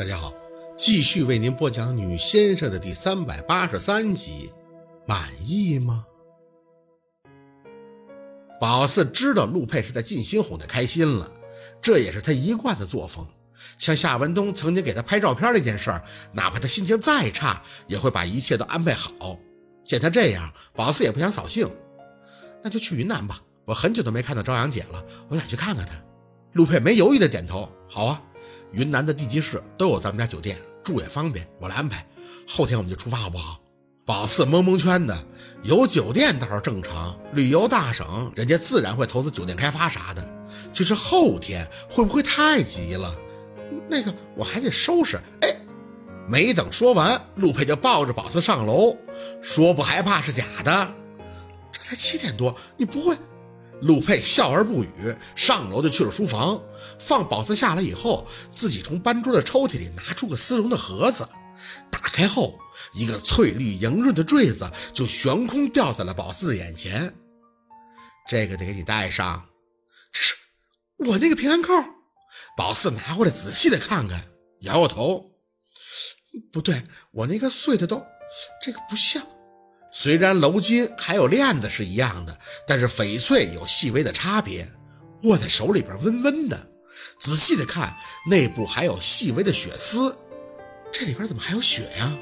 大家好，继续为您播讲《女先生》的第三百八十三集，满意吗？宝四知道陆佩是在尽心哄她开心了，这也是他一贯的作风。像夏文东曾经给他拍照片那件事儿，哪怕他心情再差，也会把一切都安排好。见他这样，宝四也不想扫兴，那就去云南吧。我很久都没看到朝阳姐了，我想去看看她。陆佩没犹豫的点头，好啊。云南的地级市都有咱们家酒店，住也方便，我来安排。后天我们就出发，好不好？宝四蒙蒙圈的，有酒店倒是正常，旅游大省，人家自然会投资酒店开发啥的。就是后天会不会太急了？那个我还得收拾。哎，没等说完，陆佩就抱着宝四上楼，说不害怕是假的。这才七点多，你不会？陆佩笑而不语，上楼就去了书房。放宝四下来以后，自己从班桌的抽屉里拿出个丝绒的盒子，打开后，一个翠绿莹润的坠子就悬空掉在了宝四的眼前。这个得给你戴上，这是我那个平安扣。宝四拿过来仔细的看看，摇摇头，不对，我那个碎的都，这个不像。虽然楼金还有链子是一样的，但是翡翠有细微的差别。握在手里边温温的，仔细的看，内部还有细微的血丝。这里边怎么还有血呀？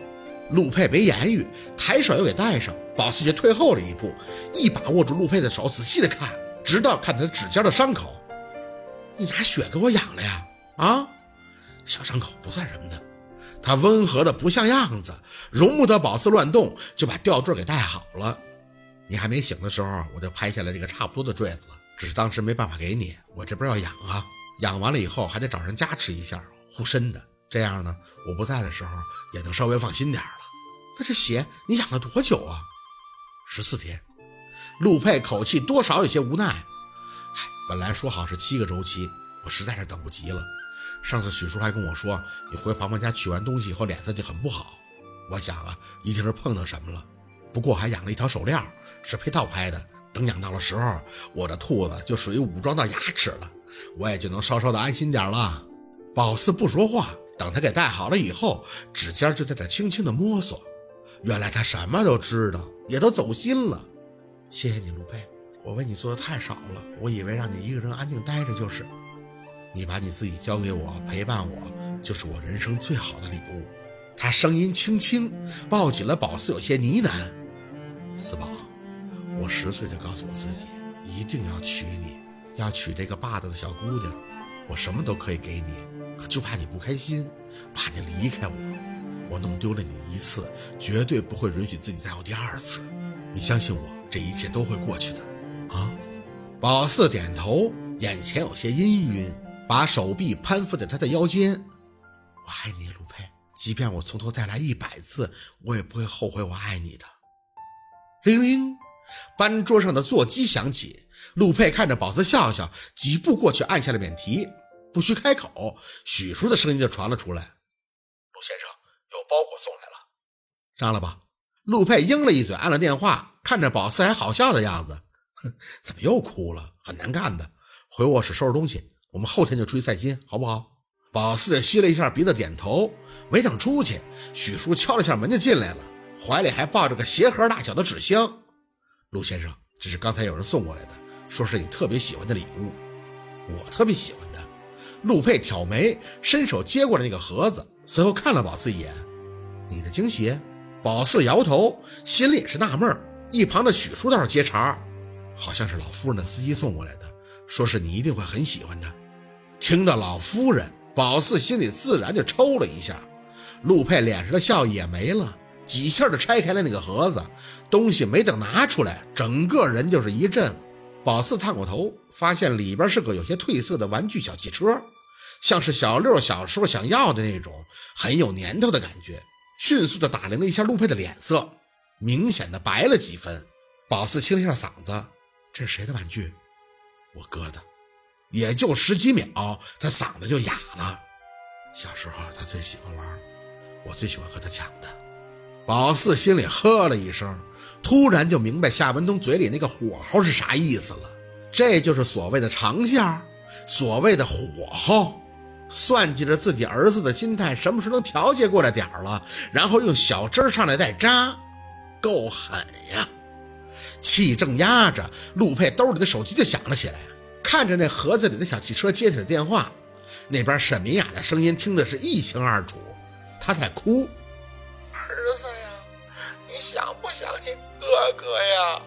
陆佩没言语，抬手又给戴上。宝四就退后了一步，一把握住陆佩的手，仔细的看，直到看他指尖的伤口。你拿血给我养了呀？啊，小伤口不算什么的。他温和的不像样子，容不得宝四乱动，就把吊坠给戴好了。你还没醒的时候，我就拍下来这个差不多的坠子了，只是当时没办法给你，我这边要养啊，养完了以后还得找人加持一下护身的，这样呢，我不在的时候也能稍微放心点了。那这血你养了多久啊？十四天。陆佩口气多少有些无奈。唉，本来说好是七个周期，我实在是等不及了。上次许叔还跟我说，你回庞庞家取完东西以后脸色就很不好。我想啊，一定是碰到什么了。不过还养了一条手链，是配套拍的。等养到了时候，我的兔子就属于武装到牙齿了，我也就能稍稍的安心点了。宝四不说话，等他给戴好了以后，指尖就在这轻轻的摸索。原来他什么都知道，也都走心了。谢谢你，陆佩，我为你做的太少了。我以为让你一个人安静待着就是。你把你自己交给我，陪伴我，就是我人生最好的礼物。他声音轻轻，抱紧了宝四，有些呢喃：“四宝，我十岁就告诉我自己，一定要娶你，要娶这个霸道的小姑娘。我什么都可以给你，可就怕你不开心，怕你离开我。我弄丢了你一次，绝对不会允许自己再有第二次。你相信我，这一切都会过去的。”啊！宝四点头，眼前有些氤氲。把手臂攀附在他的腰间，我爱你，陆佩。即便我从头再来一百次，我也不会后悔我爱你的。铃铃，班桌上的座机响起。陆佩看着宝四笑笑，几步过去按下了免提。不需开口，许叔的声音就传了出来：“陆先生，有包裹送来了，上了吧？”陆佩应了一嘴，按了电话。看着宝四还好笑的样子，哼，怎么又哭了？很难干的。回卧室收拾东西。我们后天就出去散心，好不好？宝四吸了一下鼻子，点头。没等出去，许叔敲了一下门就进来了，怀里还抱着个鞋盒大小的纸箱。陆先生，这是刚才有人送过来的，说是你特别喜欢的礼物。我特别喜欢的。陆佩挑眉，伸手接过了那个盒子，随后看了宝四一眼：“你的惊喜？”宝四摇头，心里也是纳闷。一旁的许叔倒是接茬：“好像是老夫人的司机送过来的，说是你一定会很喜欢的。”听到老夫人，宝四心里自然就抽了一下，陆佩脸上的笑意也没了，几下就拆开了那个盒子，东西没等拿出来，整个人就是一震。宝四探过头，发现里边是个有些褪色的玩具小汽车，像是小六小时候想要的那种，很有年头的感觉。迅速的打量了一下陆佩的脸色，明显的白了几分。宝四清了一下嗓子：“这是谁的玩具？”“我哥的。”也就十几秒，他嗓子就哑了。小时候他最喜欢玩，我最喜欢和他抢的。宝四心里呵了一声，突然就明白夏文东嘴里那个火候是啥意思了。这就是所谓的长线，所谓的火候。算计着自己儿子的心态什么时候能调节过来点儿了，然后用小针上来再扎，够狠呀！气正压着，陆佩兜里的手机就响了起来，看着那盒子里的小汽车，接起了电话。那边沈明雅的声音听的是一清二楚，她在哭：“儿子呀，你想不想你哥哥呀？”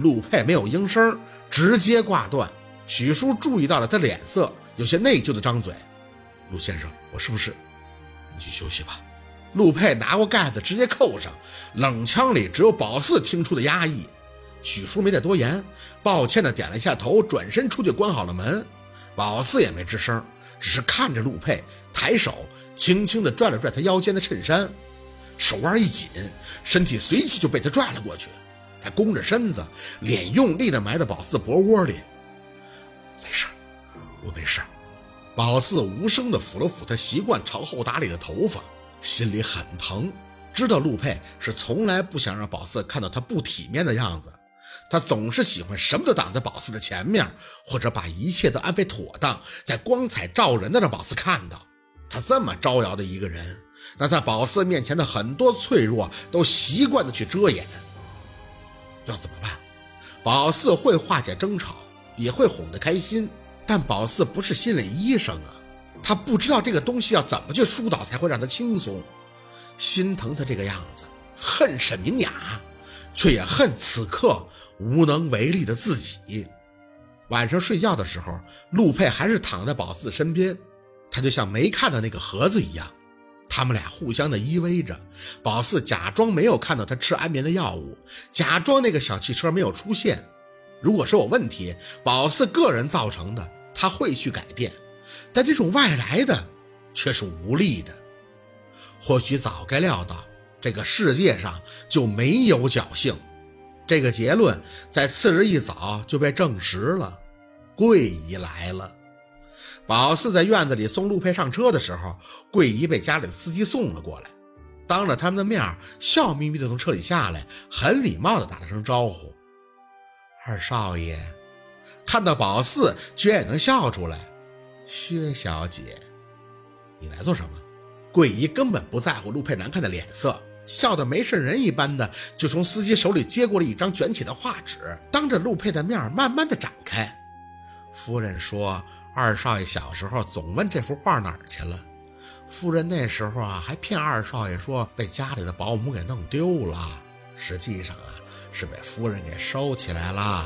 陆佩没有应声，直接挂断。许叔注意到了他脸色，有些内疚的张嘴：“陆先生，我是不是？你去休息吧。”陆佩拿过盖子，直接扣上，冷腔里只有宝四听出的压抑。许叔没再多言，抱歉的点了一下头，转身出去关好了门。宝四也没吱声，只是看着陆佩，抬手轻轻的拽了拽他腰间的衬衫，手腕一紧，身体随即就被他拽了过去。他弓着身子，脸用力的埋在宝四脖窝里。没事，我没事。宝四无声的抚了抚他习惯朝后打理的头发，心里很疼，知道陆佩是从来不想让宝四看到他不体面的样子。他总是喜欢什么都挡在宝四的前面，或者把一切都安排妥当，在光彩照人的让宝四看到。他这么招摇的一个人，那在宝四面前的很多脆弱都习惯的去遮掩。要怎么办？宝四会化解争吵，也会哄得开心，但宝四不是心理医生啊，他不知道这个东西要怎么去疏导才会让他轻松。心疼他这个样子，恨沈明雅，却也恨此刻无能为力的自己。晚上睡觉的时候，陆佩还是躺在宝四身边，他就像没看到那个盒子一样。他们俩互相的依偎着，宝四假装没有看到他吃安眠的药物，假装那个小汽车没有出现。如果是有问题，宝四个人造成的，他会去改变，但这种外来的却是无力的。或许早该料到，这个世界上就没有侥幸。这个结论在次日一早就被证实了，桂姨来了。宝四在院子里送陆佩上车的时候，桂姨被家里的司机送了过来，当着他们的面笑眯眯地从车里下来，很礼貌地打了声招呼：“二少爷。”看到宝四，居然也能笑出来。薛小姐，你来做什么？桂姨根本不在乎陆佩难看的脸色，笑得没事人一般的，就从司机手里接过了一张卷起的画纸，当着陆佩的面慢慢的展开。夫人说。二少爷小时候总问这幅画哪儿去了，夫人那时候啊还骗二少爷说被家里的保姆给弄丢了，实际上啊是被夫人给收起来了。